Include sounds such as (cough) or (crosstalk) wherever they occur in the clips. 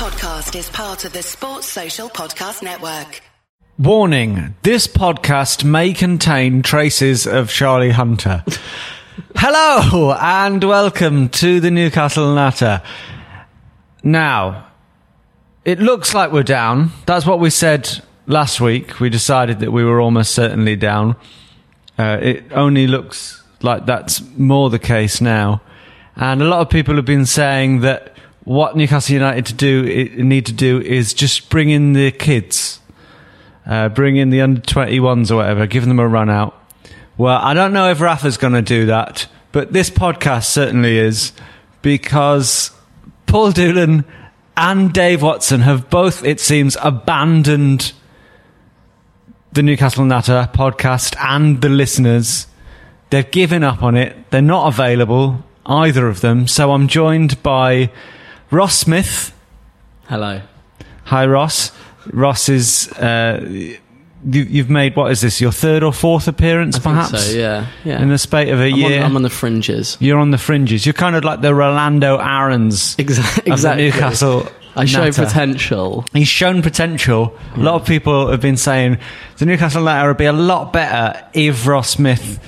podcast is part of the Sports Social Podcast Network. Warning this podcast may contain traces of Charlie Hunter. (laughs) Hello and welcome to the Newcastle Natter. Now, it looks like we're down. That's what we said last week. We decided that we were almost certainly down. Uh, it only looks like that's more the case now. And a lot of people have been saying that what Newcastle United to do need to do is just bring in the kids, uh, bring in the under 21s or whatever, give them a run out. Well, I don't know if Rafa's going to do that, but this podcast certainly is because Paul Doolan and Dave Watson have both, it seems, abandoned the Newcastle Natter podcast and the listeners. They've given up on it. They're not available, either of them. So I'm joined by Ross Smith. Hello. Hi, Ross. Ross is. Uh, you, you've made what is this? Your third or fourth appearance, I think perhaps? so, yeah, yeah. In the spate of a I'm, year, on, I'm on the fringes. you're on the fringes. You're kind of like the Rolando Aarons (laughs) Exactly. exactly. Newcastle. I show Natter. potential. He's shown potential. A lot of people have been saying the Newcastle Natter would be a lot better if Ross Smith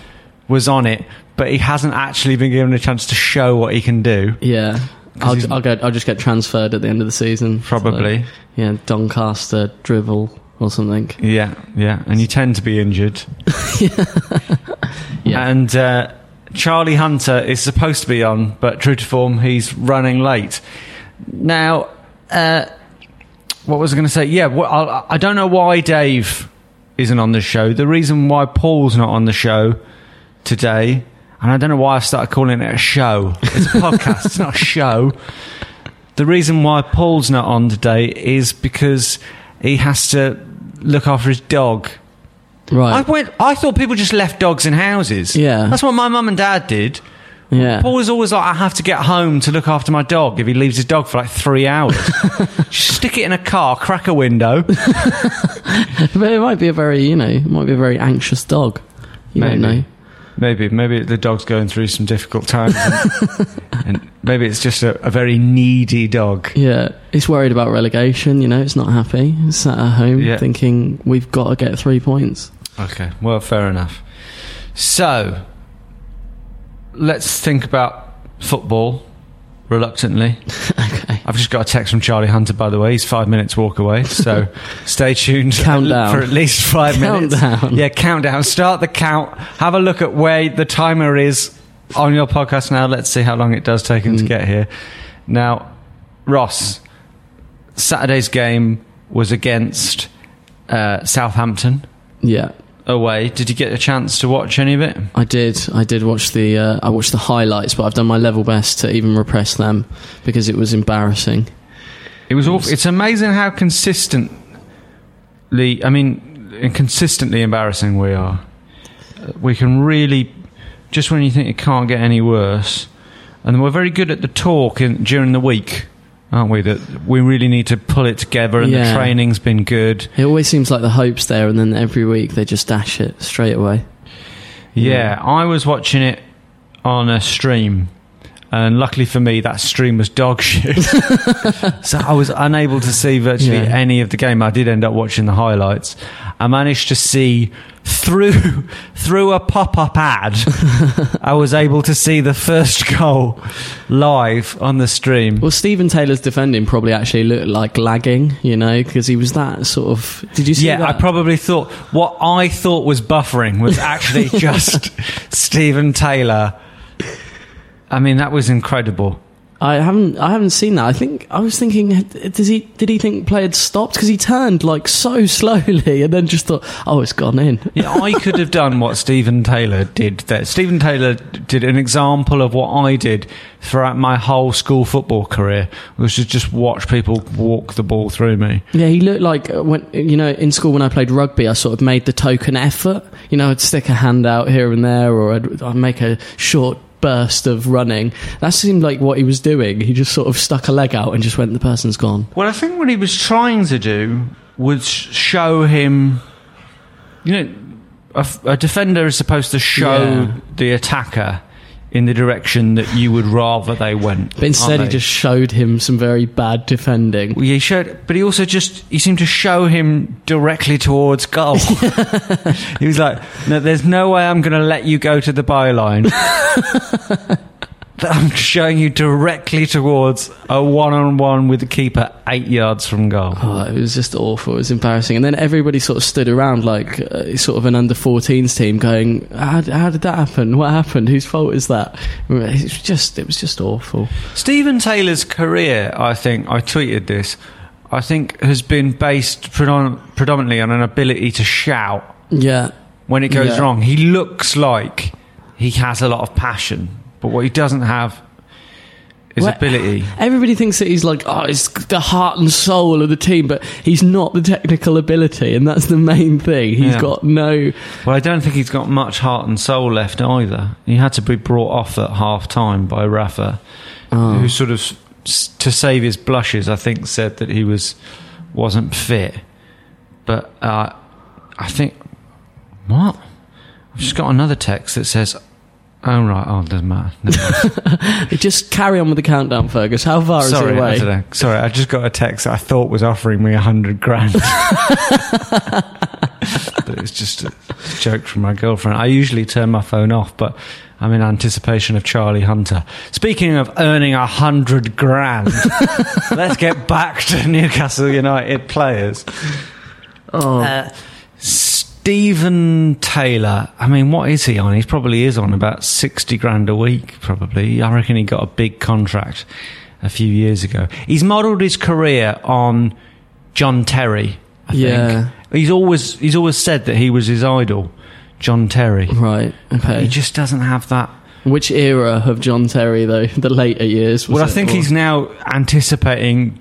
was on it, but he hasn't actually been given a chance to show what he can do. Yeah. I'll, I'll get. I'll just get transferred at the end of the season. Probably. So, yeah, Doncaster dribble or something. Yeah, yeah, and you tend to be injured. (laughs) Yeah. And uh, Charlie Hunter is supposed to be on, but true to form, he's running late. Now, uh, what was I going to say? Yeah, well, I, I don't know why Dave isn't on the show. The reason why Paul's not on the show today, and I don't know why I started calling it a show. It's a (laughs) podcast, it's not a show. The reason why Paul's not on today is because he has to look after his dog. Right. I went. I thought people just left dogs in houses. Yeah. that's what my mum and dad did. yeah. Paul was always like, I have to get home to look after my dog if he leaves his dog for like three hours. (laughs) just stick it in a car, crack a window. (laughs) But it might be a very, you know, it might be a very anxious dog. You don't know. Maybe, maybe the dog's going through some difficult times, and, (laughs) and maybe it's just a, a very needy dog. Yeah, it's worried about relegation. You know, it's not happy. It's sat at home Yeah. thinking we've got to get three points. Okay, well, fair enough. So, let's think about football reluctantly. (laughs) okay. I've just got a text from Charlie Hunter, by the way. He's five minutes walk away, so (laughs) stay tuned (laughs) Countdown. for at least five minutes. Countdown. Yeah, countdown. Start the count. Have a look at where the timer is on your podcast now. Let's see how long it does take him to get here. Now, Ross, Saturday's game was against uh, Southampton Yeah. Away. Did you get a chance to watch any of it? I did. I did watch the. Uh, I watched the highlights, but I've done my level best to even repress them because it was embarrassing. It was awful. It's amazing how consistently, I mean, consistently embarrassing we are. Uh, We can really, just when you think it can't get any worse, and we're very good at the talk in, during the week, aren't we? That we really need to pull it together, and the training's been good. It always seems like the hope's there, and then every week they just dash it straight away. Yeah, I was watching it on a stream, and luckily for me, that stream was dog (laughs) shit. (laughs) so I was unable to see virtually Yeah. any of the game. I did end up watching the highlights. I managed to see through through a pop up ad. (laughs) I was able to see the first goal live on the stream. Well, Stephen Taylor's defending probably actually looked like lagging, you know, because he was that sort of. Did you see Yeah, that? I probably thought what I thought was buffering was actually (laughs) just Stephen Taylor. I mean, that was incredible. I haven't. I haven't seen that. I think I was thinking. Does he? Did he think play had stopped? Because he turned like so (laughs) slowly, and then just thought, "Oh, it's gone in." (laughs) Yeah, I could have done what Stephen Taylor did That Stephen Taylor did an example of what I did throughout my whole school football career, which is just watch people walk the ball through me. Yeah, he looked like uh, when you know in school when I played rugby, I sort of made the token effort. You know, I'd stick a hand out here and there, or I'd, I'd make a short burst of running. That seemed like what he was doing. He just sort of stuck a leg out and just went, "The person's gone." Well, I think what he was trying to do was show him, you know, a, a defender is supposed to show Yeah. the attacker in the direction that you would rather they went. But instead, he just showed him some very bad defending. Well, he showed, but he also just he seemed to show him directly towards goal. (laughs) he was like, "No, there's no way I'm going to let you go to the byline. (laughs) I'm showing you directly towards a one-on-one with the keeper, eight yards from goal." Oh, it was just awful. It was embarrassing. And then everybody sort of stood around like uh, sort of an under 14s team going, how, how did that happen? What happened? Whose fault is that? It was just, it was just awful. Stephen Taylor's career, I think, I tweeted this, I think has been based predom- predominantly on an ability to shout Yeah. when it goes Yeah. wrong. He looks like he has a lot of passion, but what he doesn't have is Well, ability. Everybody thinks that he's like, oh, it's the heart and soul of the team, but he's not the technical ability, and that's the main thing. He's Yeah. got no. Well, I don't think he's got much heart and soul left either. He had to be brought off at half time by Rafa, Oh. who sort of, to save his blushes, I think said that he was wasn't fit. But uh, I think what I've just got another text that says, "Oh right, oh it doesn't matter." Never. (laughs) Just carry on with the countdown, Fergus. How far Sorry, is it I away? don't know. Sorry, I just got a text that I thought was offering me a hundred grand. (laughs) (laughs) but it's just a joke from my girlfriend. I usually turn my phone off, but I'm in anticipation of Charlie Hunter. Speaking of earning a hundred grand, let's get back to Newcastle United players. Oh. Uh, Stephen Taylor. I mean, what is he on? He probably is on about sixty grand a week. Probably. I reckon he got a big contract a few years ago. He's modelled his career on John Terry. I Yeah. think. He's always he's always said that he was his idol, John Terry. Right, okay. He just doesn't have that. Which era of John Terry, though? (laughs) The later years? was Well, I think he's now anticipating.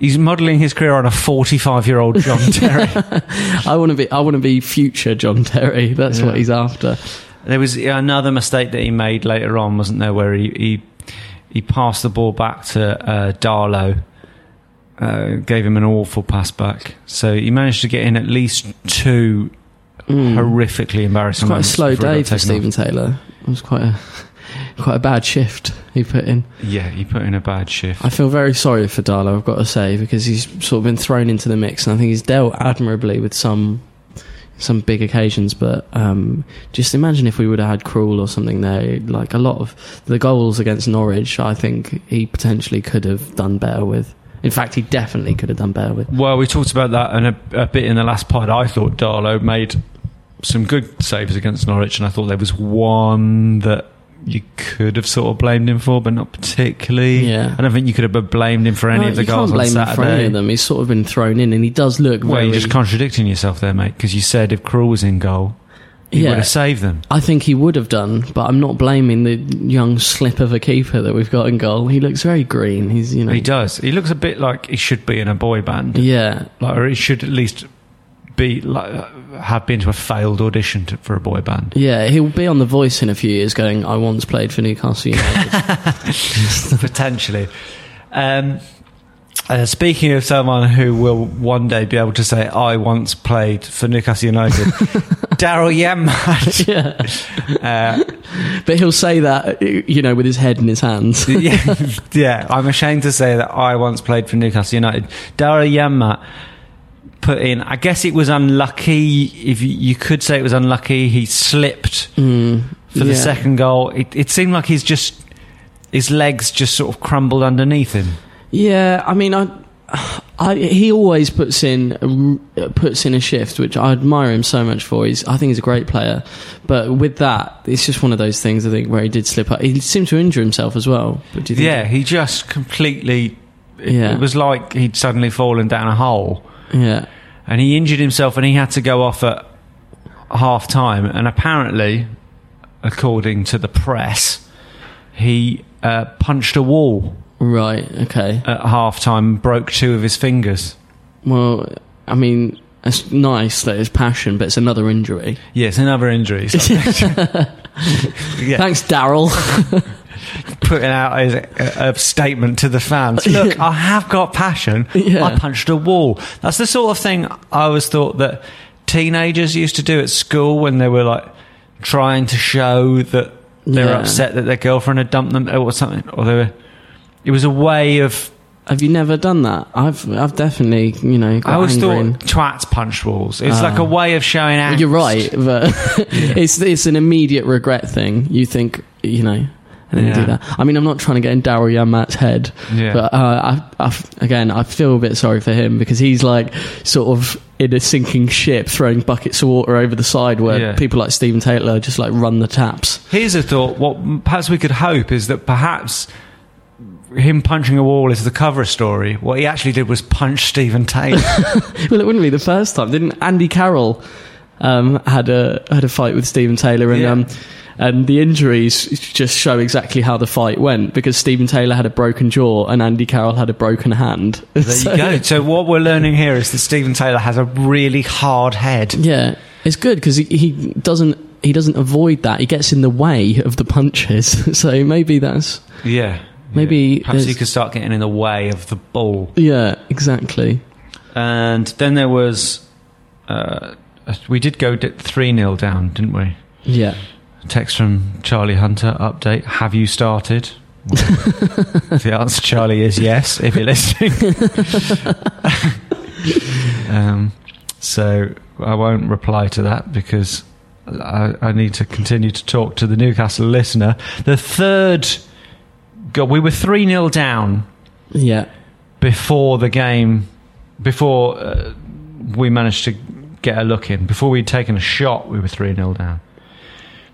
He's modelling his career on a forty-five-year-old John (laughs) Terry. I want to be. I want to be future John Terry. That's Yeah. what he's after. There was another mistake that he made later on, wasn't there, where he he, he passed the ball back to uh, Darlow, uh, gave him an awful pass back. So he managed to get in at least two horrifically embarrassing. It's quite a slow day for taken off. Taylor. It was quite a quite a bad shift he put in. Yeah, he put in a bad shift. I feel very sorry for Darlow. I've got to say because he's sort of been thrown into the mix, and I think he's dealt admirably with some some big occasions. But um, just imagine if we would have had Krul or something there. Like a lot of the goals against Norwich, I think he potentially could have done better with. In fact, he definitely could have done better with. Well, we talked about that in a, a bit in the last pod. I thought Darlow made some good saves against Norwich, and I thought there was one that you could have sort of blamed him for, but not particularly. Yeah. I don't think you could have blamed him for any No, of the goals on Saturday. for any of them. He's sort of been thrown in, and he does look Well, very. you're just contradicting yourself there, mate, because you said if Krul was in goal, he Yeah. would have saved them. I think he would have done, but I'm not blaming the young slip of a keeper that we've got in goal. He looks very green. He's, you know, He does. He looks a bit like he should be in a boy band, yeah, like, or he should at least be like have been to a failed audition to, for a boy band. yeah. He'll be on The Voice in a few years, going, "I once played for Newcastle United." (laughs) potentially. Um, uh, speaking of someone who will one day be able to say, "I once played for Newcastle United," (laughs) Daryl Janmaat. yeah, (laughs) Uh, but he'll say that, you know, with his head in his hands. yeah, yeah, I'm ashamed to say that I once played for Newcastle United. Daryl Janmaat put in. I guess it was unlucky. If you, you could say it was unlucky, he slipped Mm, for the yeah. second goal. It, it seemed like he's just his legs just sort of crumbled underneath him. Yeah, I mean, I, I, he always puts in puts in a shift, which I admire him so much for. He's, I think he's a great player, but with that, it's just one of those things. I think where he did slip up. He seemed to injure himself as well. But do you think Yeah, he just completely. It, Yeah. it was like he'd suddenly fallen down a hole, yeah, and he injured himself, and he had to go off at half time. And apparently, according to the press, he uh, punched a wall right, okay. at half time, broke two of his fingers. Well, I mean, it's nice that it's passion, but it's another injury. Yes, another injury. So (laughs) (laughs) yeah, Thanks, Daryl. (laughs) (laughs) putting out a, a statement to the fans. (laughs) Look, I have got passion. Yeah. I punched a wall. That's the sort of thing I always thought that teenagers used to do at school when they were like trying to show that they were Yeah. upset that their girlfriend had dumped them or something, or they were. It was a way of. Have you never done that? I've I've definitely you know. Got I always thought and- twats punch walls. It's like Ah. a way of showing. Angst. You're right, but (laughs) it's it's an immediate regret thing. You think you know, and then you Yeah. do that. I mean, I'm not trying to get in Daryl Janmaat's head, Yeah. but uh, I, I, again, I feel a bit sorry for him because he's like sort of in a sinking ship, throwing buckets of water over the side, where Yeah. people like Stephen Taylor just like run the taps. Here's a thought. What perhaps we could hope is that perhaps him punching a wall is the cover story. What he actually did was punch Stephen Taylor. (laughs) (laughs) well, it wouldn't be the first time, didn't Andy Carroll um, had a had a fight with Stephen Taylor and. Yeah. Um, and the injuries just show exactly how the fight went because Stephen Taylor had a broken jaw and Andy Carroll had a broken hand. (laughs) there So- you go. So what we're learning here is that Stephen Taylor has a really hard head. Yeah, it's good because he, he doesn't he doesn't avoid that. He gets in the way of the punches. (laughs) so maybe that's Yeah. Maybe Yeah. perhaps he could start getting in the way of the ball. yeah, exactly. And then there was. Uh, we did go three 0 down, didn't we? Yeah. Text from Charlie Hunter update. Have you started? (laughs) Well, the answer, Charlie, is yes. If you're listening, (laughs) um, so I won't reply to that because I, I need to continue to talk to the Newcastle listener. The third, God, we were three 0 down Yeah. before the game, before uh, we managed to get a look in, before we'd taken a shot, we were 3 0 down.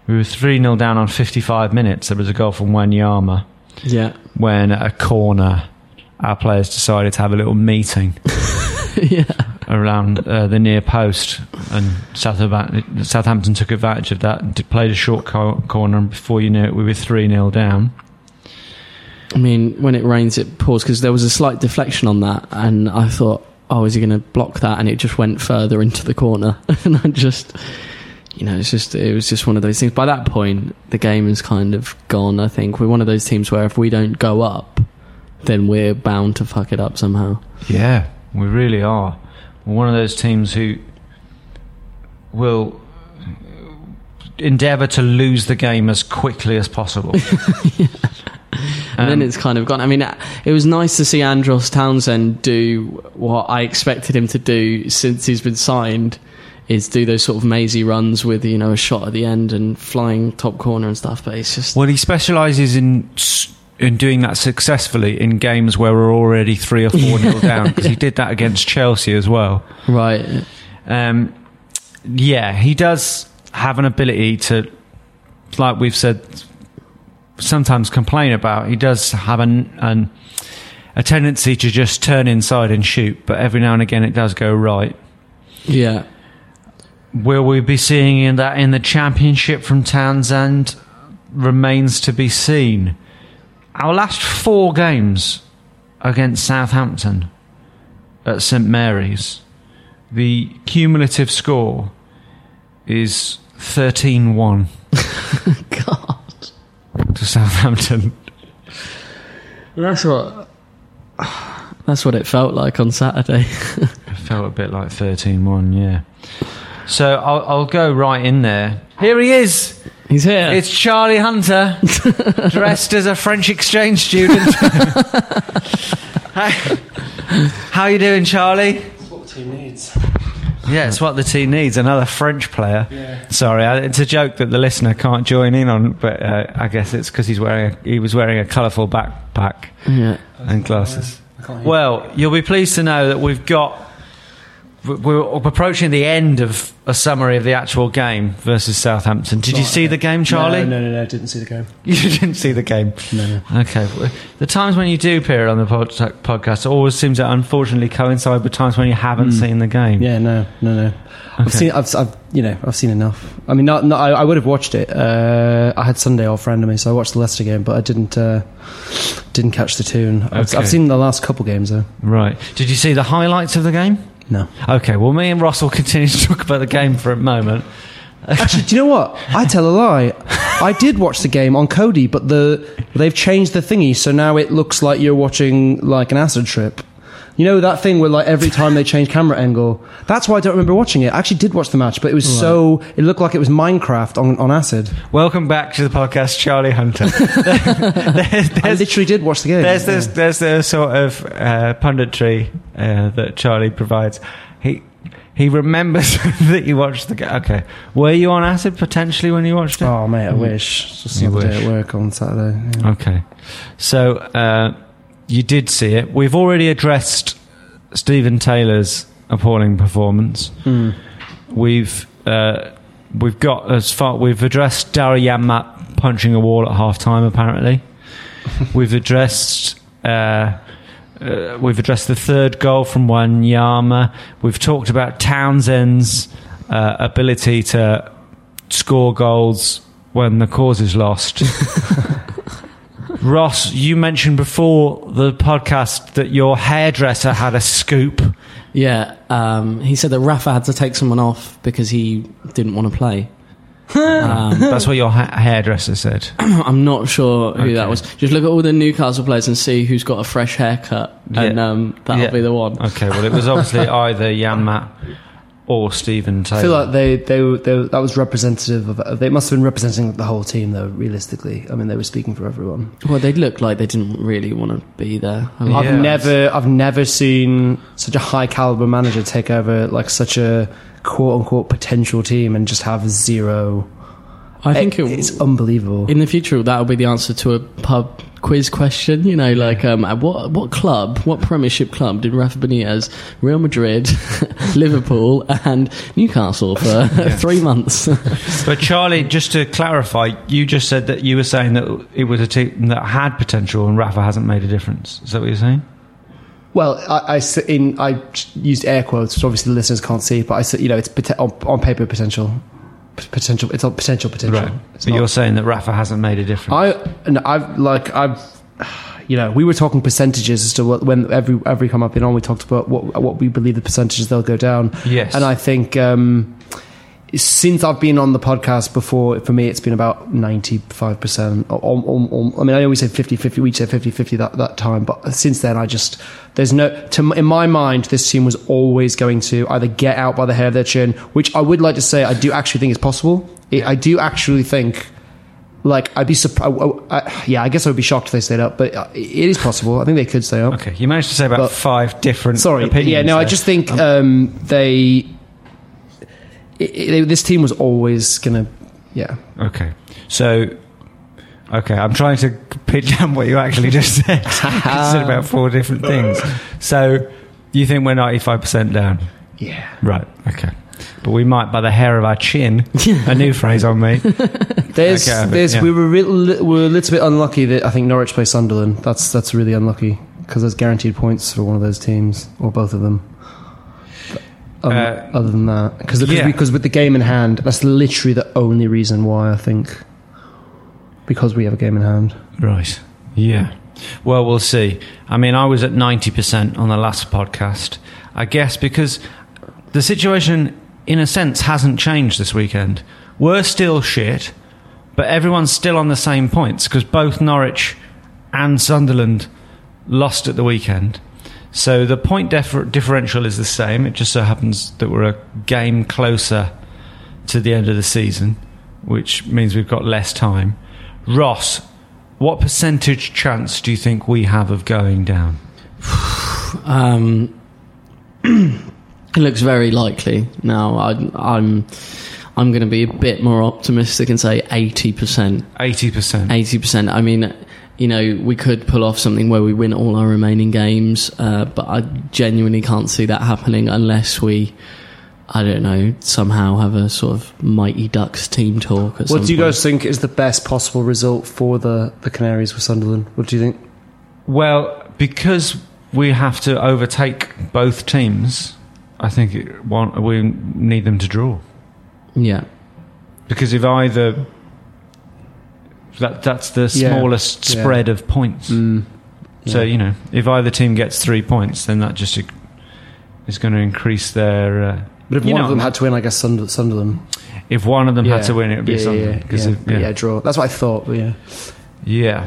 We were 3 0 down on 55 minutes. There was a goal from Wanyama Yeah. when at a corner, our players decided to have a little meeting (laughs) yeah. around uh, the near post, and Southampton, Southampton took advantage of that and played a short co- corner, and before you knew it, we were 3 0 down. I mean, when it rains, it pours because there was a slight deflection on that, and I thought, oh, is he going to block that? And it just went further into the corner, (laughs) and I just, you know, it's just it was just one of those things. By that point, the game is kind of gone. I think we're one of those teams where if we don't go up, then we're bound to fuck it up somehow. Yeah, we really are. We're one of those teams who will endeavour to lose the game as quickly as possible. (laughs) And Um, then it's kind of gone. I mean, it was nice to see Andros Townsend do what I expected him to do since he's been signed, is do those sort of mazy runs with you know a shot at the end and flying top corner and stuff. But it's just Well, he specialises in in doing that successfully in games where we're already three or four nil (laughs) down because he did that against Chelsea as well. right. Um, yeah, he does have an ability to, like we've said, sometimes complain about. He does have an, an a tendency to just turn inside and shoot, but every now and again it does go right. Yeah. Will we be seeing in that in the championship from Townsend remains to be seen. Our last four games against Southampton at St Mary's, the cumulative score is 13-1 (laughs) God. to Southampton. That's what. That's what it felt like on Saturday. (laughs) It felt a bit like 13-1, yeah. So I'll, I'll go right in there. Here he is. He's here. It's Charlie Hunter, (laughs) dressed as a French exchange student. (laughs) Hi. How you doing, Charlie? what the team needs. Yeah, it's what the team needs. Another French player. Yeah. Sorry, I- it's a joke that the listener can't join in on, but uh, I guess it's because he's wearing a, he was wearing a colourful backpack yeah. and glasses. I can't hear. Well, you'll be pleased to know that we've got. We're approaching the end of a summary of the actual game versus Southampton. Did you see the game, Charlie? No, no, no, no, didn't see the game. (laughs) You didn't see the game. No, no. Okay. The times when you do appear on the pod- podcast always seem to unfortunately coincide with times when you haven't seen the game. Yeah, no, no, no. I've Okay. seen, I've, I've, you know, I've seen enough. I mean, not, not I, I would have watched it. Uh, I had Sunday off randomly, so I watched the Leicester game, but I didn't, uh, didn't catch the tune. I've, Okay. I've seen the last couple games though. Right. Did you see the highlights of the game? No. Okay. Well, me and Ross will (laughs) continue to talk about the game for a moment. Actually, do you know what? I tell a lie. I did watch the game on Kodi, but the they've changed the thingy, so now it looks like you're watching like an acid trip. You know that thing where like every time they change camera angle. That's why I don't remember watching it. I actually did watch the match, but it was so it looked like it was Minecraft on, on acid. Welcome back to the podcast, Charlie Hunter. (laughs) there's, I literally did watch the game. there's, there's, there's the sort of uh, punditry uh, that Charlie provides. He he remembers (laughs) that you watched the game. Okay, were you on acid potentially when you watched it? Oh mate, I wish. It's Just another day wish. at work on Saturday. yeah. Okay. So uh, you did see it. We've already addressed Stephen Taylor's appalling performance. We've uh, we've got as far we've addressed Darry Janmaat punching a wall at half time. Apparently, (laughs) we've addressed. Uh, uh, we've addressed the third goal from Wanyama. We've talked about Townsend's uh, ability to score goals when the cause is lost. (laughs) Ross, you mentioned before the podcast that your hairdresser had a scoop. Yeah, um, he said that Rafa had to take someone off because he didn't want to play. um, That's what your ha- hairdresser said. (clears throat) I'm not sure who that was. Just look at all the Newcastle players and see who's got a fresh haircut, and Yeah. um, that'll Yeah. be the one. Okay, well, it was obviously (laughs) either Janmaat or Stephen Taylor. I feel like they, they, they, that was representative of, of. They must have been representing the whole team, though. Realistically, I mean, they were speaking for everyone. Well, they looked like they didn't really want to be there. I mean, Yeah. I've never, I've never seen such a high caliber manager take over like such a quote unquote potential team and just have zero. I think it, it's unbelievable. in the future that'll be the answer to a pub quiz question. You know, like um, at what what club, what Premiership club did Rafa Benitez, Real Madrid, (laughs) Liverpool, and Newcastle for (laughs) (laughs) three months? But Charlie, just to clarify, you just said that you were saying that it was a team that had potential and Rafa hasn't made a difference. Is that what you're saying? Well, I, I s- in I used air quotes, which obviously the listeners can't see, but I said, you know, it's on, on paper potential, P- potential. It's on potential potential. Right. It's But not- you're saying that Rafa hasn't made a difference. I and I've like I've (sighs) you know we were talking percentages as to what when every every come up been on we talked about what what we believe the percentages they'll go down. Yes. and I think um, since I've been on the podcast before, for me it's been about ninety five percent. I mean, I always say 50-50, We said 50-50 that that time, but since then I just there's no to in my mind this team was always going to either get out by the hair of their chin, which I would like to say I do actually think is possible. It, I do actually think like I'd be surprised. yeah, I guess I would be shocked if they stayed up, but uh, it is possible. I think they could stay up. okay, you managed to say about But- five different Sorry, yeah, no, I just think um, they, i i this team was always gonna, yeah. Okay. So, okay, I'm trying to pin down (laughs) what you actually just said. you said (laughs) about four different things. So, you think we're 95% down? Yeah. Right, okay. But we might, by the hair of our chin, a new (laughs) phrase on me. There's, Okay, there's, yeah. we were re- li- we were a little bit unlucky that I think Norwich play Sunderland. That's that's really unlucky because there's guaranteed points for one of those teams or both of them. Um, Uh, other than that, because yeah. because with the game in hand, that's literally the only reason why I think because we have a game in hand. Right. Yeah. Well, we'll see. I mean, I was at 90% on the last podcast. I guess because the situation, in a sense, hasn't changed this weekend. We're still shit, but everyone's still on the same points because both Norwich and Sunderland lost at the weekend. So the point differ- differential is the same. It just so happens that we're a game closer to the end of the season, which means we've got less time. Ross, what percentage chance do you think we have of going down? (sighs) Um, (clears throat) it looks very likely now. I, I'm I'm going to be a bit more optimistic and say eighty percent. 80%. Eighty percent. I mean, you know, we could pull off something where we win all our remaining games, uh, but I genuinely can't see that happening unless we. I don't know. Somehow have a sort of mighty Ducks team talk. At some What do you point. guys think is the best possible result for the, the Canaries with Sunderland? What do you think? Well, because we have to overtake both teams, I think it, one, we need them to draw. Yeah. Because if either. That, that's the Yeah. smallest Yeah. spread of points. Mm, So, you know, if either team gets three points, then that just is going to increase their. Uh, But if you one know, of them had to win, I guess Sund- Sunderland. if one of them Yeah. had to win, it would be yeah, Sunderland. Yeah, 'cause yeah, if- yeah. yeah, draw. That's what I thought. But yeah, Yeah,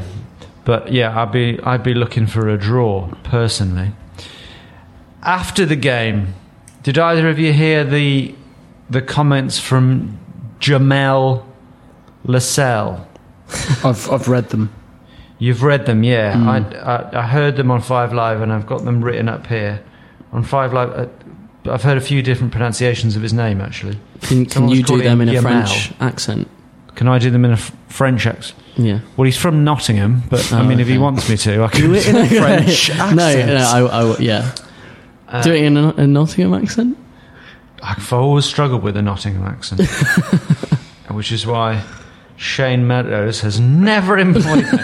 but yeah, I'd be I'd be looking for a draw personally. after the game, did either of you hear the the comments from Jamaal Lascelles? (laughs) I've I've read them. You've read them, yeah. I, I, I heard them on Five Live, and I've got them written up here on Five Live. Uh, I've heard a few different pronunciations of his name, actually. Can, can you do them in a Yamal. French accent? Can I do them in a f- French accent? Yeah. Well, he's from Nottingham, but I Oh, mean, if he wants me to, I can. (laughs) Do it in a French accent. (laughs) No, no, I, I, yeah. Uh, do it in a, a Nottingham accent? I've always struggled with a Nottingham accent, which is why Shane Meadows has never employed me.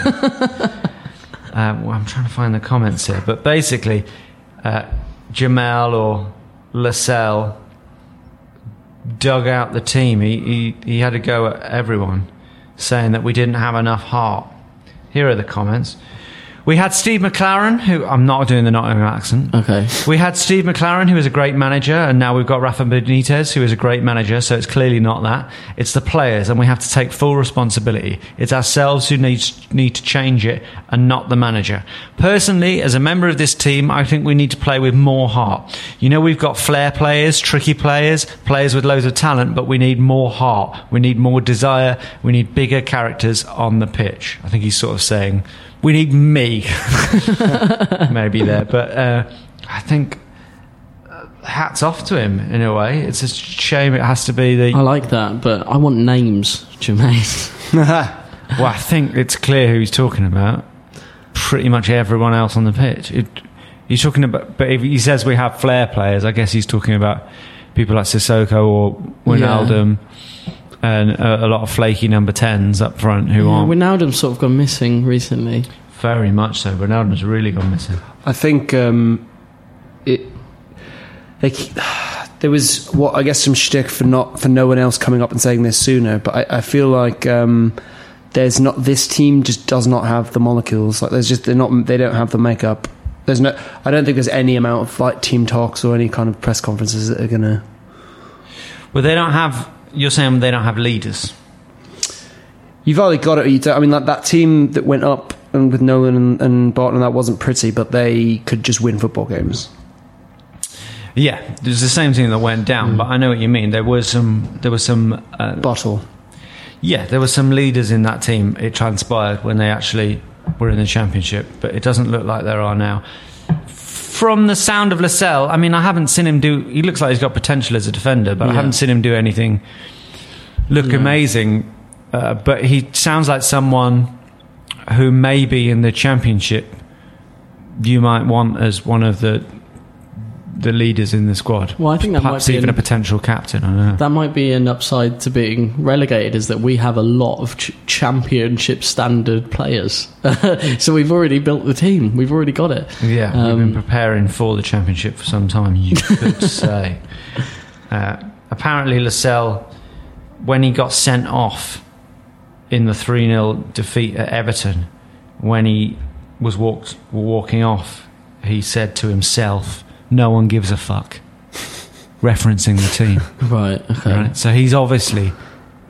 um, (laughs) well, I'm trying to find the comments here, but basically, uh, Jamaal or Lascelles dug out the team. He, he he had to go at everyone, saying that we didn't have enough heart. Here are the comments. We had Steve McClaren, who I'm not doing the Nottingham accent. Okay. We had Steve McClaren, who is a great manager, and now we've got Rafa Benitez, who is a great manager. So it's clearly not that. It's the players, and we have to take full responsibility. It's ourselves who need need to change it, and not the manager. Personally, as a member of this team, I think we need to play with more heart. You know, we've got flair players, tricky players, players with loads of talent, but we need more heart. We need more desire. We need bigger characters on the pitch. I think he's sort of saying. We need me, (laughs) maybe there, but uh, I think uh, hats off to him in a way. It's a shame it has to be the. I like that, but I want names, Jermaine. (laughs) Well, I think it's clear who he's talking about. Pretty much everyone else on the pitch. It, he's talking about, but if he says we have flair players, I guess he's talking about people like Sissoko or Wijnaldum and a, a lot of flaky number tens up front who Yeah, aren't Wijnaldum's sort of gone missing recently. very much so. Wijnaldum's really gone missing. I think um, it. They, keep- (sighs) there was what I guess some shtick for not for no one else coming up and saying this sooner, but I, I feel like um, there's not this team just does not have the molecules. Like there's just they're not they don't have the makeup. There's no. I don't think there's any amount of like team talks or any kind of press conferences that are gonna. Well, they don't have. You're saying they don't have leaders. You've already got it. You don't- I mean, like that team that went up and with Nolan and, and Barton, that wasn't pretty, but they could just win football games. Yeah, there's the same thing that went down, but I know what you mean. There was some. There was some. Uh, Bottle. yeah, there were some leaders in that team. It transpired when they actually were in the championship, but it doesn't look like there are now. From the sound of Lascelles, I mean, I haven't seen him do. He looks like he's got potential as a defender, but I haven't seen him do anything look amazing. Uh, but he sounds like someone who maybe in the championship you might want as one of the the leaders in the squad. Well, I think that Perhaps might be even an- a potential captain. I don't know. That might be an upside to being relegated, is that we have a lot of ch- championship standard players. (laughs) so we've already built the team. We've already got it. Yeah, we've Um, been preparing for the championship for some time. You (laughs) could say. Uh, apparently, Lascelles, when he got sent off in the three 0 defeat at Everton, when he was walked walking off, he said to himself, "No one gives a fuck," referencing the team. (laughs) Right. Okay. Right? So he's obviously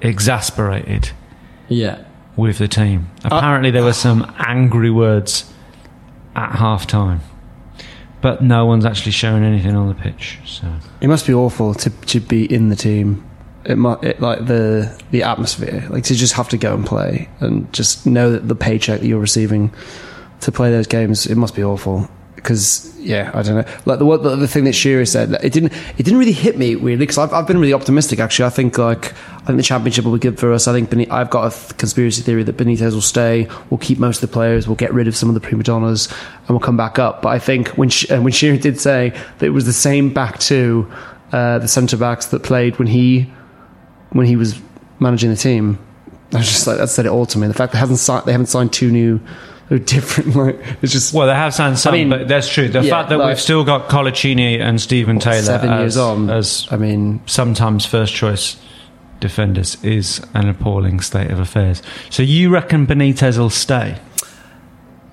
exasperated Yeah. with the team. Apparently, there were some angry words at half time, but no one's actually showing anything on the pitch. So It must be awful to to be in the team. It might it, like the the atmosphere, like to just have to go and play and just know that the paycheck that you're receiving to play those games. It must be awful because yeah, I don't know. Like the the, the thing that Shearer said, it didn't it didn't really hit me weirdly because I've I've been really optimistic actually. I think like I think the championship will be good for us. I think Beni- I've got a th- conspiracy theory that Benitez will stay. We'll keep most of the players. We'll get rid of some of the prima donnas and we'll come back up. But I think when Sh- uh, when Shearer did say that it was the same back two, uh, the centre backs that played when he when he was managing the team. I was just like that said it all to me. The fact they haven't signed they haven't signed two new (laughs) different like it's just well, they have signed some, I mean, but that's true. The yeah, fact that like- we've still got Coloccini and Stephen Taylor seven as, years on. as I mean sometimes first choice defenders is an appalling state of affairs. So you reckon Benitez will stay?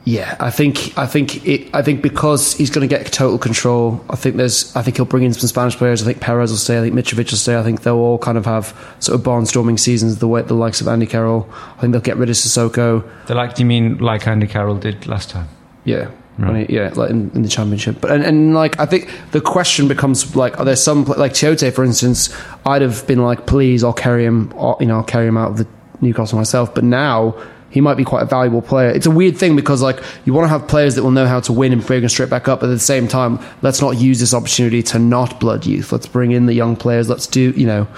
Yeah, I think I think it, I think because he's going to get total control. I think there's I think he'll bring in some Spanish players. I think Perez will stay. I think Mitrovic will stay. I think they'll all kind of have sort of barnstorming seasons. The way the likes of Andy Carroll. I think they'll get rid of Sissoko. The like, do you mean like Andy Carroll did last time? Yeah, When he- yeah, like in, in the championship. But and, and like I think the question becomes like, are there some like Tiote, for instance? I'd have been like, please, I'll carry him. I'll, you know, I'll carry him out of the Newcastle myself. But now he might be quite a valuable player. It's a weird thing because like you want to have players that will know how to win and bring us straight back up. But at the same time, let's not use this opportunity to not blood youth. Let's bring in the young players. Let's do you know.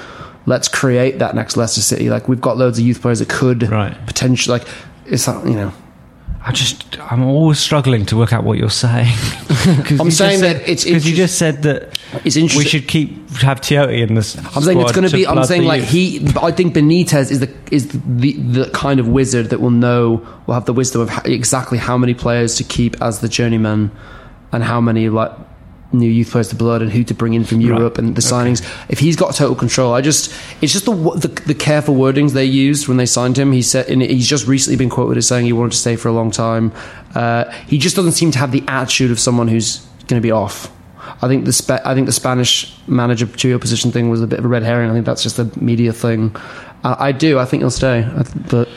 Let's create that next Leicester City. Like we've got loads of youth players that could Right. potentially like it's that you know I just, I'm always struggling to work out what you're saying. (laughs) I'm saying that it's because you just said that it's interesting. we should keep have Tiote in this. I'm saying it's going to be. I'm saying like he. I think Benitez is the is the the kind of wizard that will know will have the wisdom of exactly how many players to keep as the journeyman, and how many like new youth players to blood and who to bring in from Europe and the signings. If he's got total control, I just it's just the, the the careful wordings they used when they signed him. He said and he's just recently been quoted as saying he wanted to stay for a long time. Uh, he just doesn't seem to have the attitude of someone who's going to be off. I think the Spa- I think the Spanish manager trio position thing was a bit of a red herring. I think that's just a media thing. Uh, I do. I think he'll stay. I th- but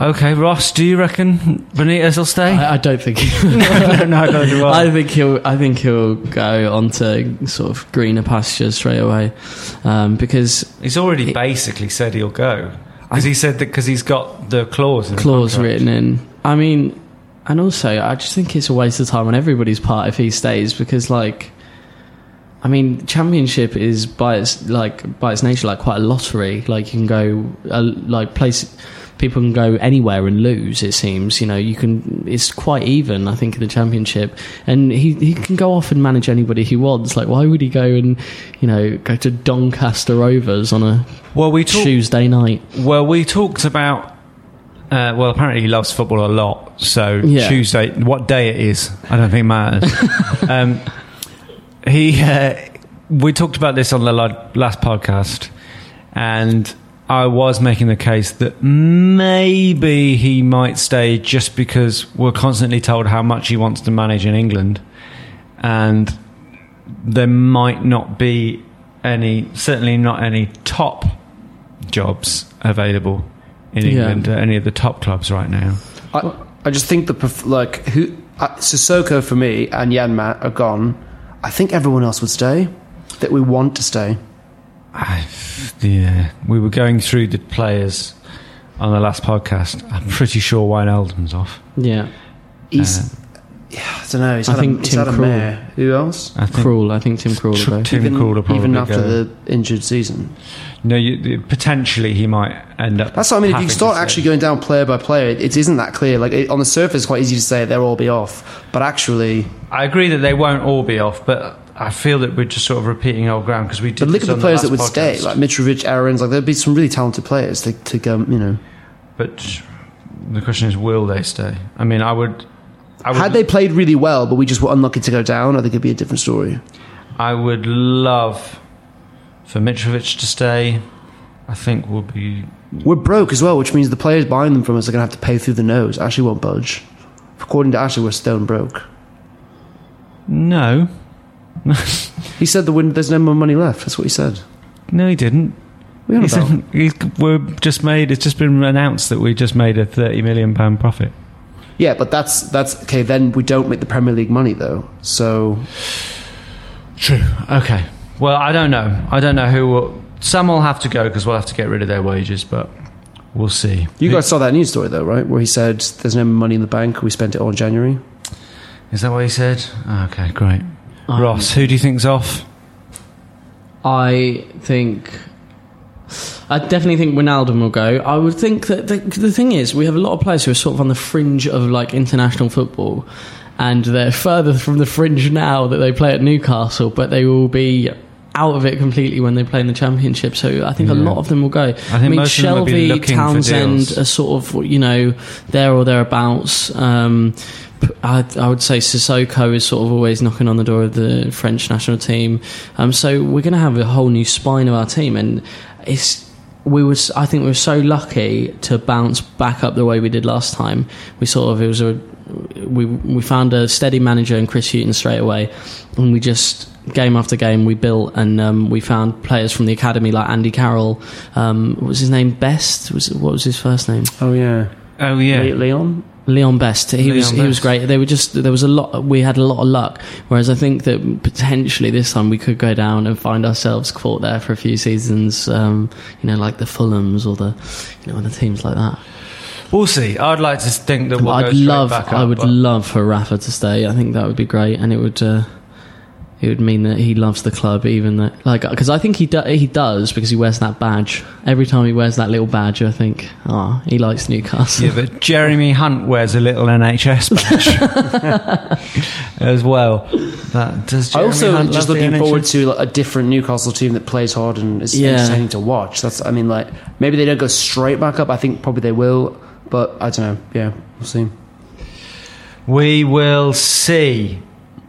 Okay, Ross, do you reckon Benitez will stay? I, I don't think. no, no, no, do I. I think he'll. I think he'll go onto sort of greener pastures straight away, um, because He's already basically said he'll go because he said that because he's got the clause in the clause contract. written in. I mean, and also I just think it's a waste of time on everybody's part if he stays because like. I mean, championship is by its like by its nature like quite a lottery. Like you can go uh, like place people can go anywhere and lose. It seems you know you can. It's quite even. I think in the championship, and he he can go off and manage anybody he wants. Like why would he go and you know go to Doncaster Rovers on a Well, we talked. Tuesday night? Well, we talked about. Uh, well, apparently he loves football a lot. So Yeah. Tuesday, what day it is, I don't think matters. (laughs) um, he, uh, we talked about this on the last podcast, and I was making the case that maybe he might stay just because we're constantly told how much he wants to manage in England, and there might not be any, certainly not any top jobs available in Yeah. England at any of the top clubs right now. I, I just think the like who uh, Sissoko for me and Janmaat are gone. I think everyone else would stay. That we want to stay. I, yeah, we were going through the players on the last podcast. I'm pretty sure Wayne Wijnaldum's off. Yeah, He's. Uh, yeah, I don't know. He's I think a, he's Tim had a Krul. Who else? I think Krul. I think Tim Krul will. Tim even, Krul will probably even after go. the injured season. No, you, potentially he might end up. That's what I mean. If you start actually going down player by player, it, it isn't that clear. Like it, on the surface, it's quite easy to say they'll all be off, but actually, I agree that they won't all be off, but I feel that we're just sort of repeating old ground because we did. but look at the players that last would stay, like Mitrovic, Aarons. Like there'd be some really talented players to, to go. You know, But the question is, will they stay? I mean, I would. I would had they played really well, but we just were unlucky to go down, I think it'd be a different story. I would love for Mitrovic to stay. I think we'll be We're broke as well, which means the players buying them from us are going to have to pay through the nose. Ashley won't budge. According to Ashley, we're stone broke. no, (laughs) He said the win- there's no more money left. That's what he said. no, he didn't. We He about? said, he's, we're just made. It's just been announced that we just made a thirty million pound profit. Yeah, but that's that's okay. Then we don't make the Premier League money though. So True. Okay. Well, I don't know. I don't know who. Will, some will have to go because we'll have to get rid of their wages, but we'll see. you guys saw that news story though, right? Where he said there's no money in the bank. We spent it all in January. Is that what he said? Okay, great. Um, Ross, who do you think's off? I think. I definitely think Wijnaldum will go. I would think that the, the thing is, we have a lot of players who are sort of on the fringe of like international football, and they're further from the fringe now that they play at Newcastle, but they will be out of it completely when they play in the championship. So I think a lot of them will go. I, think mean, most of them will be Shelvey, Townsend are sort of you know there or thereabouts. Um, p- I, I would say Sissoko is sort of always knocking on the door of the French national team. Um, so we're going to have a whole new spine of our team, and it's we was I think we were so lucky to bounce back up the way we did last time. We sort of it was a we we found a steady manager in Chris Hughton straight away, and we just game after game we built and um, we found players from the academy like Andy Carroll. Um, what was his name? Best was what was his first name? Oh yeah, Oh yeah, Le- Leon. Leon Best, he Leon was he was great. They were just there was a lot. We had a lot of luck. Whereas I think that potentially this time we could go down and find ourselves caught there for a few seasons. Um, you know, like the Fulhams or the you know the teams like that. We'll see. I'd like to think that we'll I'd love. back up, I would but- love for Rafa to stay. I think that would be great, and it would. Uh, it would mean that he loves the club, even that, like, because I think he do, he does because he wears that badge every time he wears that little badge. I think, oh, he likes Newcastle. Yeah, but Jeremy Hunt wears a little NHS (laughs) badge (laughs) as well. That does. I also Hunt just looking NHS? forward to like, a different Newcastle team that plays hard and is Yeah. entertaining to watch. That's I mean like maybe they don't go straight back up. I think probably they will, but I don't know. Yeah, we'll see. We will see.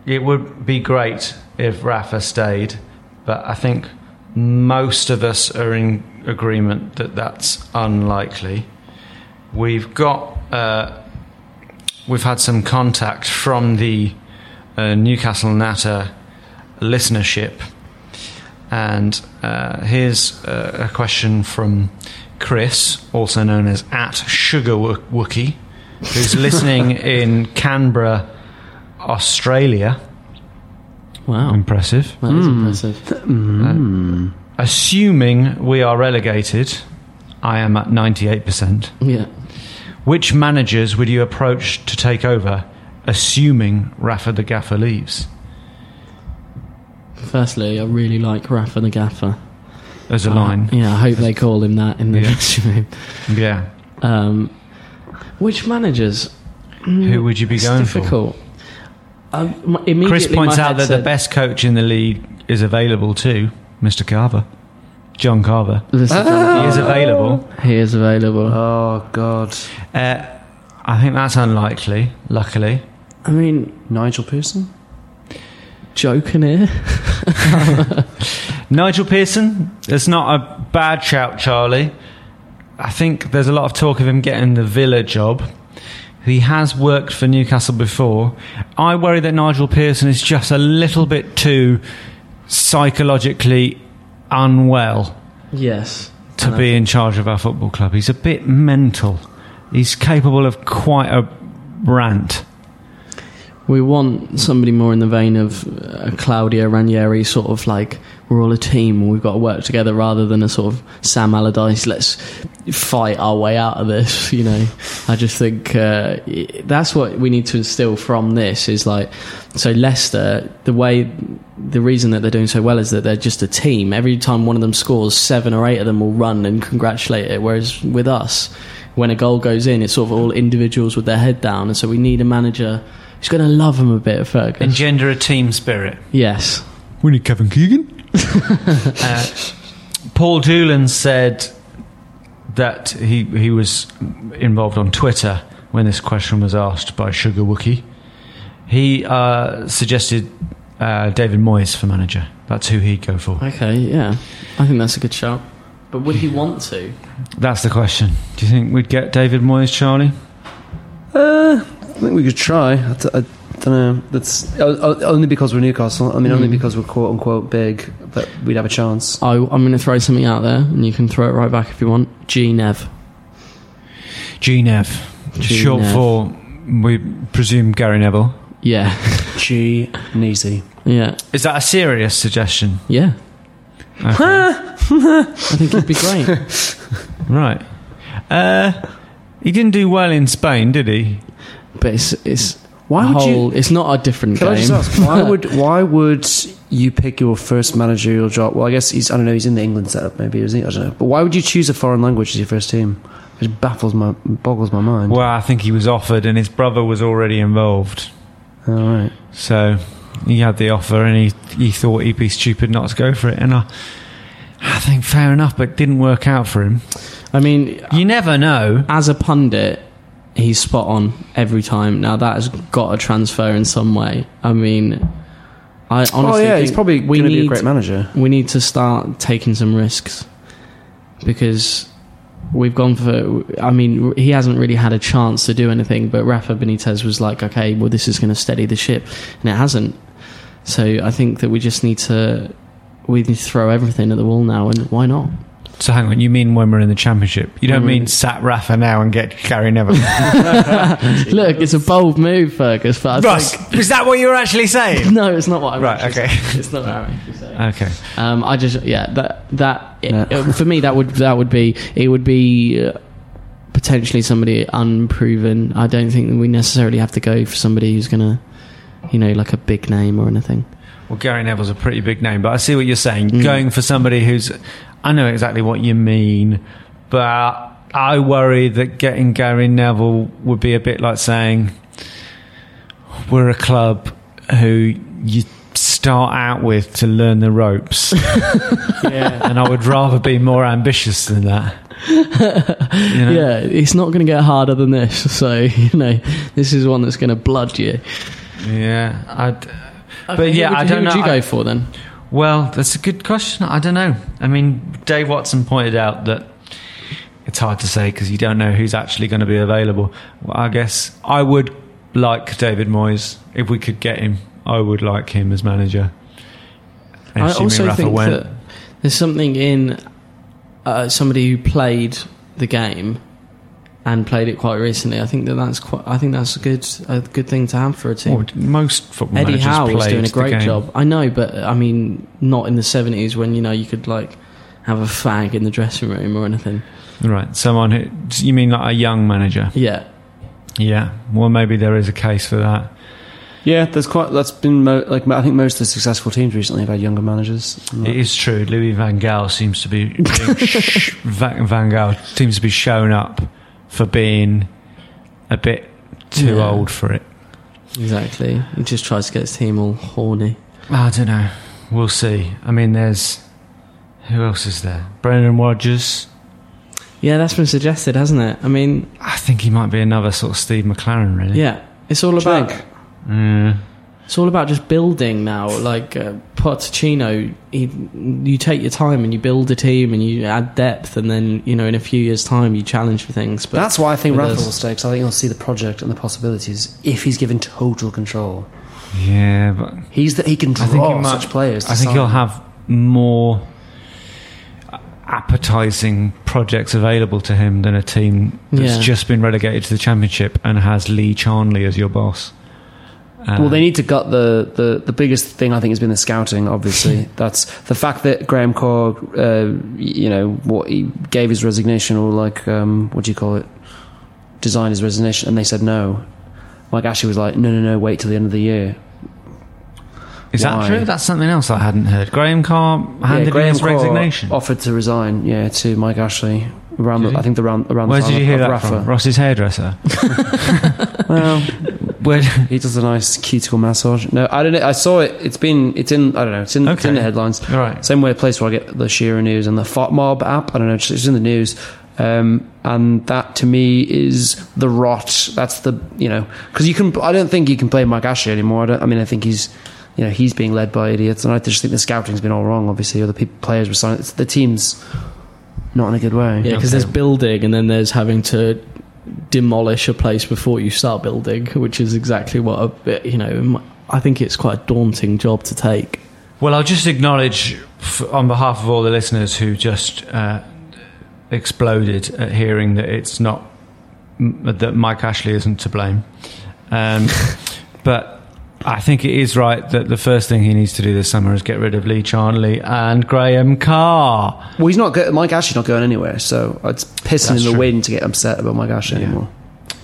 It would be great if Rafa stayed, but I think most of us are in agreement that that's unlikely. We've got uh, we've had some contact from the uh, Newcastle Natter listenership, and uh, here's uh, a question from Chris, also known as at Sugar Wookie, who's listening (laughs) in Canberra, Australia. Wow, Impressive. that is impressive. Assuming we are relegated, I am at 98%. Yeah. Which managers would you approach to take over, assuming Rafa the Gaffer leaves? Firstly, I really like Rafa the Gaffer. As a Uh, line. yeah, I hope they call him that in the Yeah. (laughs) dressing room. Yeah. Um, which managers? Who would you be It's going for? difficult. Um, Chris points out head that the best coach in the league is available too, Mr. Carver. John Carver. This is John He is available. He is available. Oh God, Uh, I think that's unlikely, luckily. I mean, Nigel Pearson. joking here. (laughs) Nigel Pearson, it's not a bad shout, Charlie. I think there's a lot of talk of him getting the Villa job. He has worked for Newcastle before. I worry that Nigel Pearson is just a little bit too psychologically unwell Yes. to be in charge of our football club. He's a bit mental. He's capable of quite a rant. We want somebody more in the vein of uh, Claudio Ranieri, sort of like we're all a team and we've got to work together, rather than a sort of Sam Allardyce. Let's fight our way out of this. (laughs) You know, I just think uh, that's what we need to instill from this. Is like so Leicester. The way, the reason that they're doing so well is that they're just a team. Every time one of them scores, seven or eight of them will run and congratulate it. Whereas with us, when a goal goes in, it's sort of all individuals with their head down, and so we need a manager who's going to love them a bit, Fergus. Engender a team spirit. yes. We need Kevin Keegan. (laughs) uh, Paul Doolan said that he he was involved on Twitter when this question was asked by Sugar Wookie. He uh, suggested uh, David Moyes for manager. That's who he'd go for. Okay, yeah. I think that's a good shout. But would he want to? That's the question. Do you think we'd get David Moyes, Charlie? Uh, I think we could try. I, d- I don't know. That's o- o- only because we're Newcastle. I mean, only Mm. because we're quote unquote big that we'd have a chance. I, I'm going to throw something out there, and you can throw it right back if you want. G Nev. GNev. Short G-Nev. Short for, we presume, Gary Neville. Yeah, (laughs) G Neasy. yeah, Is that a serious suggestion? yeah. Okay. (laughs) I think it'd be great. (laughs) right. Uh, he didn't do well in Spain, did he? but it's it's Why a would you- It's not a different Can game. I just ask why (laughs) would why would you pick your first managerial job? Well, I guess he's I don't know. He's in the England setup, maybe isn't he? I don't know. But why would you choose a foreign language as your first team? It baffles my boggles my mind. Well, I think he was offered, and his brother was already involved. All right. So he had the offer, and he he thought he'd be stupid not to go for it. And I, I think fair enough, but it didn't work out for him. I mean, You never know. as a pundit, he's spot on every time. Now that has got to transfer in some way. I mean, I honestly oh yeah, think he's probably going to be a great manager. we need to start taking some risks because we've gone for. I mean, he hasn't really had a chance to do anything, but Rafa Benitez was like, okay, well, this is going to steady the ship, and it hasn't. So I think that we just need to we need to throw everything at the wall now, and why not? So hang on, you mean when we're in the championship? You don't When we're mean sat Rafa now and get Gary Neville? (laughs) (laughs) Look, it's a bold move, Fergus. But I Ross, think, is that what you were actually saying? (laughs) no, it's not what I'm Right, okay. saying. It's not what I'm actually saying. Okay. Um, I just yeah that that Yeah. it- for me that would that would be it would be uh, potentially somebody unproven. I don't think we necessarily have to go for somebody who's gonna you know like a big name or anything. Well, Gary Neville's a pretty big name, but I see what you're saying. Mm. Going for somebody who's, I know exactly what you mean, but I worry that getting Gary Neville would be a bit like saying, we're a club who you start out with to learn the ropes. (laughs) Yeah, and I would rather be more ambitious than that. You know? yeah, it's not going to get harder than this. So you know this is one that's going to blood you. Yeah. I'd, Okay, but yeah, who would, I don't would know. you I- go for then? Well, that's a good question. I don't know. I mean, Dave Watson pointed out that it's hard to say because you don't know who's actually going to be available. Well, I guess I would like David Moyes if we could get him. I would like him as manager. I Assuming also Rafa think went. that there's something in uh, somebody who played the game and played it quite recently. I think that that's quite. I think that's a good a good thing to have for a team. Well, most football Eddie managers Howe was doing a great job. I know, but I mean, not in the seventies when you know you could like have a fag in the dressing room or anything. Right, someone who you mean like a young manager? Yeah, Yeah. Well, maybe there is a case for that. Yeah, there's quite. That's been mo- like I think most of the successful teams recently have had younger managers. It is true. Louis Van Gaal seems to be (laughs) Van Van Gaal seems to be shown up for being a bit too Yeah. old for it. exactly. He just tries to get his team all horny. I don't know. We'll see. I mean, there's who else is there? Brendan Rodgers. Yeah, that's been suggested, hasn't it? I mean, I think he might be another sort of Steve McClaren, really. yeah, it's all about Drink. It's all about just building now. Like uh, Pochettino, he, you take your time and you build a team and you add depth, and then you know in a few years' time you challenge for things. But That's why I think with Rafa us- will stay. Because I think he'll see the project and the possibilities if he's given total control. Yeah, but He's that he can I draw think he might, such players. I think sign. he'll have more appetizing projects available to him than a team that's Yeah. just been relegated to the championship and has Lee Charnley as your boss. Uh, Well, they need to gut the, the, the biggest thing I think has been the scouting. Obviously, (laughs) that's the fact that Graham Carr, uh, you know, what he gave his resignation or like um, what do you call it, designed his resignation, and they said no. Mike Ashley was like, no, no, no, wait till the end of the year. is that true? That's something else I hadn't heard. Graham Carr handed in his Carr resignation. offered to resign. Yeah, to Mike Ashley around. The. I think the round around. Where the did you hear that of from? Ross's hairdresser. (laughs) Well, Where, (laughs) he does a nice cuticle massage. No, I don't know. I saw it. It's been. It's in. I don't know. It's in. It's in the headlines. all right. Same way, place where I get the Shearer news and the FotMob app. I don't know, it's it's in the news. Um, and that to me is the rot. That's the you know because you can. I don't think you can play Mike Ashley anymore. I, don't, I mean, I think he's you know he's being led by idiots, and I just think the scouting's been all wrong. Obviously, other people, players were signing. It's, the team's not in a good way. Yeah, because Okay. there's building and then there's having to demolish a place before you start building, which is exactly what a bit, you know. I think it's quite a daunting job to take. Well, I'll just acknowledge f- on behalf of all the listeners who just uh, exploded at hearing that it's not m- that Mike Ashley isn't to blame. Um, (laughs) but I think it is right that the first thing he needs to do this summer is get rid of Lee Charnley and Graham Carr. Well, he's not. Go- Mike Ashley's not going anywhere, so it's pissing That's in the true. wind to get upset about Mike Ashley Yeah. anymore.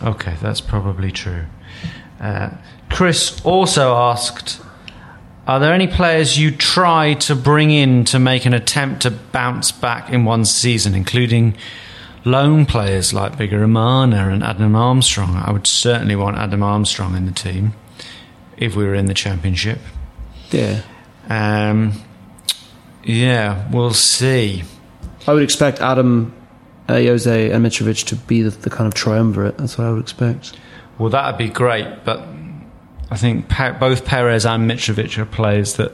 Okay, that's probably true. Uh, Chris also asked Are there any players you try to bring in to make an attempt to bounce back in one season, including loan players like Bigirimana and Adam Armstrong? I would certainly want Adam Armstrong in the team if we were in the championship. Yeah, Um, yeah, we'll see. I would expect Adam, uh, Ayoze, and Mitrovic to be the, the kind of triumvirate. That's what I would expect. Well, that would be great, but I think both Perez and Mitrovic are players that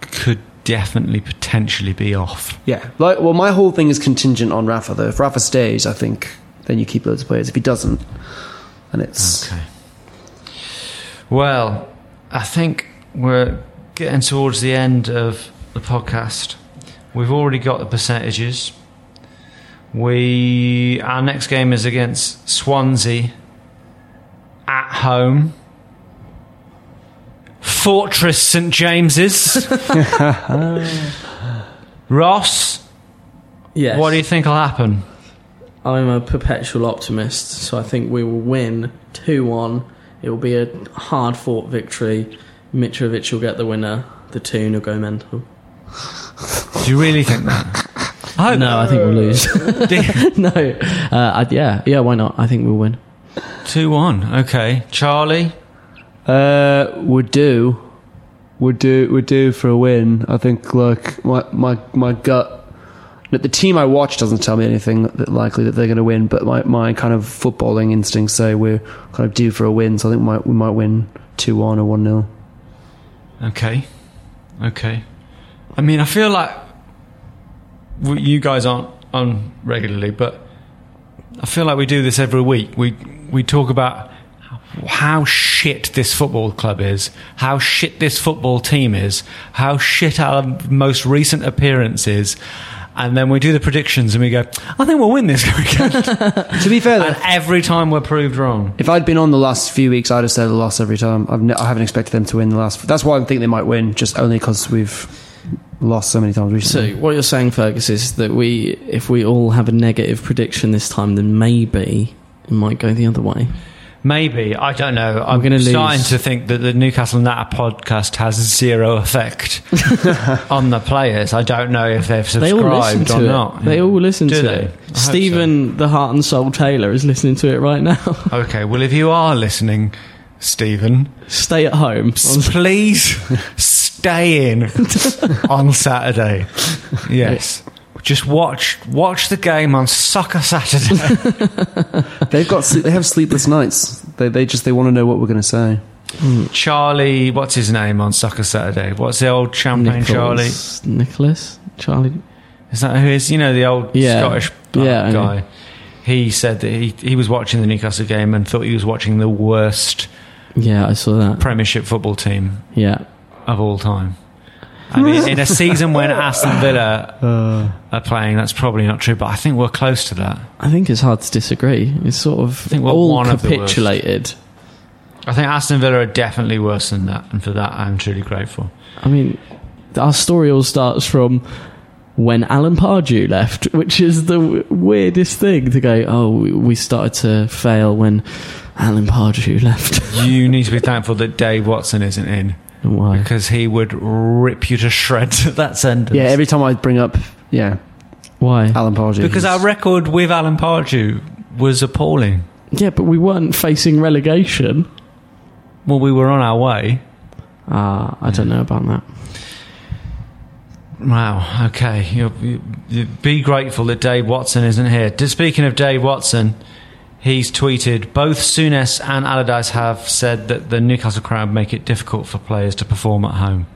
could definitely potentially be off. Yeah, like well, my whole thing is contingent on Rafa. Though, if Rafa stays, I think then you keep loads of players. If he doesn't, and it's Okay. Well, I think we're getting towards the end of the podcast. We've already got the percentages. We our next game is against Swansea at home. Fortress St James's. (laughs) Ross, Yes. what do you think will happen? I'm a perpetual optimist, so I think we will win 2 1. It will be a hard fought victory. Mitrovic will get the winner. The Toon will go mental. Do you really think that? I hope No, I think we'll lose. (laughs) (laughs) no. Uh, I, yeah, yeah, why not? I think we'll win. Two one. Okay, Charlie. Uh, would do, would do, would do for a win. I think like my my my gut. Look, the team I watch doesn't tell me anything that likely that they're going to win, but my, my kind of footballing instincts say we're kind of due for a win. So I think we might we might win two one or one 0 Okay, okay. I mean, I feel like you guys aren't on regularly, but I feel like we do this every week. We we talk about how shit this football club is, how shit this football team is, how shit our most recent appearance is. And then we do the predictions and we go, I think we'll win this (laughs) weekend. (laughs) To be fair, and though, every time we're proved wrong. if I'd been on the last few weeks, I'd have said a loss every time. I've ne- I haven't expected them to win the last. That's why I think they might win, just only because we've lost so many times recently. So what you're saying, Fergus, is that we, if we all have a negative prediction this time, then maybe it might go the other way. Maybe I don't know. I'm gonna lose. starting to think that the Newcastle Natter podcast has zero effect (laughs) on the players. I don't know if they've They all listen subscribed to or not. They all listen Do to they? It. Stephen, the heart and soul Taylor, is listening to it right now. (laughs) Okay, well, if you are listening, Stephen, Stay at home. please stay in (laughs) on Saturday. Yes. Just watch watch the game on Soccer Saturday. (laughs) (laughs) They've got sleep, they have sleepless nights. They they just they want to know what we're going to say. Mm. Charlie, what's his name on Soccer Saturday? What's the old champagne Charlie? Nicholas, Nicholas, Charlie. Is that who is? You know, the old Yeah. Scottish Yeah, I know. guy. He said that he, he was watching the Newcastle game and thought he was watching the worst Yeah, I saw that. Premiership football team Yeah, of all time. I mean, in a (laughs) season when Aston Villa Uh. are playing, that's probably not true, but I think we're close to that. I think it's hard to disagree. It's sort of I think we're all one of capitulated. I think Aston Villa are definitely worse than that, and for that, I'm truly grateful. I mean, our story all starts from when Alan Pardew left, (laughs) which is the w- weirdest thing to go. Oh, we- we started to fail when Alan Pardew (laughs) left. You need to be thankful that Dave Watson isn't in Why? because he would rip you to shreds (laughs) at that sentence. Yeah, every time I bring up yeah Why? Alan Pardew because our record with Alan Pardew was appalling. Yeah, but we weren't facing relegation. Well, we were on our way. Ah, I don't know about that. Wow. Okay. You'll, you, you be grateful that Dave Watson isn't here. Just speaking of Dave Watson, he's tweeted both Souness and Allardyce have said that the Newcastle crowd make it difficult for players to perform at home.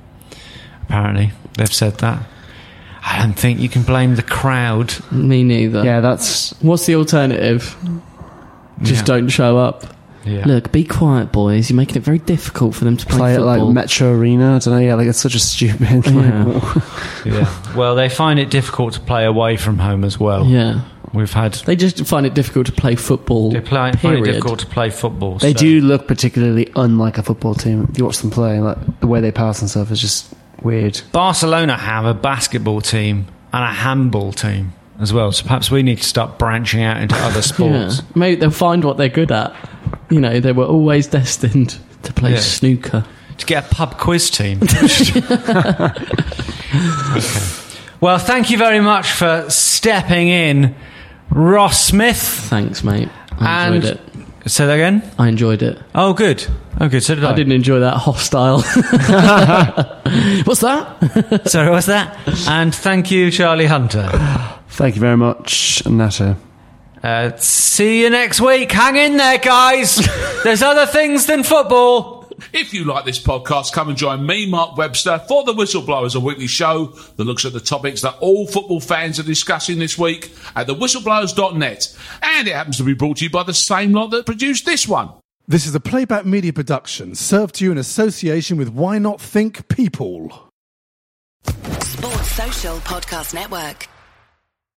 Apparently, they've said that. I don't think you can blame the crowd. Me neither. yeah that's What's the alternative? Just Yeah. don't show up. Yeah. Look, be quiet, boys. You're making it very difficult for them to play, play it like. Metro Arena. I don't know. Yeah, like it's such a stupid. Yeah. (laughs) yeah. Well, they find it difficult to play away from home as well. yeah, We've had they just find it difficult to play football. they play, find it difficult to play football. They so- do look particularly unlike a football team. If you watch them play, like the way they pass and stuff is just weird. Barcelona have a basketball team and a handball team as well. So perhaps we need to start branching out into other (laughs) Yeah. sports. Maybe they'll find what they're good at. You know, they were always destined to play Yeah. snooker. To get a pub quiz team. (laughs) okay. Well, thank you very much for stepping in, Ross Smith. Thanks, mate. I And enjoyed it. say that again. I enjoyed it. Oh, good. Oh, good. So did I. I didn't enjoy that hostile. (laughs) (laughs) What's that? (laughs) Sorry, what's that? And thank you, Charlie Hunter. (sighs) Thank you very much, Nato. Uh, see you next week. Hang in there, guys. There's other things than football. If you like this podcast, come and join me, Mark Webster, for The Whistleblowers, a weekly show that looks at the topics that all football fans are discussing this week at thewhistleblowers.net. And it happens to be brought to you by the same lot that produced this one. This is a playback media production served to you in association with Why Not Think People. Sports Social Podcast Network.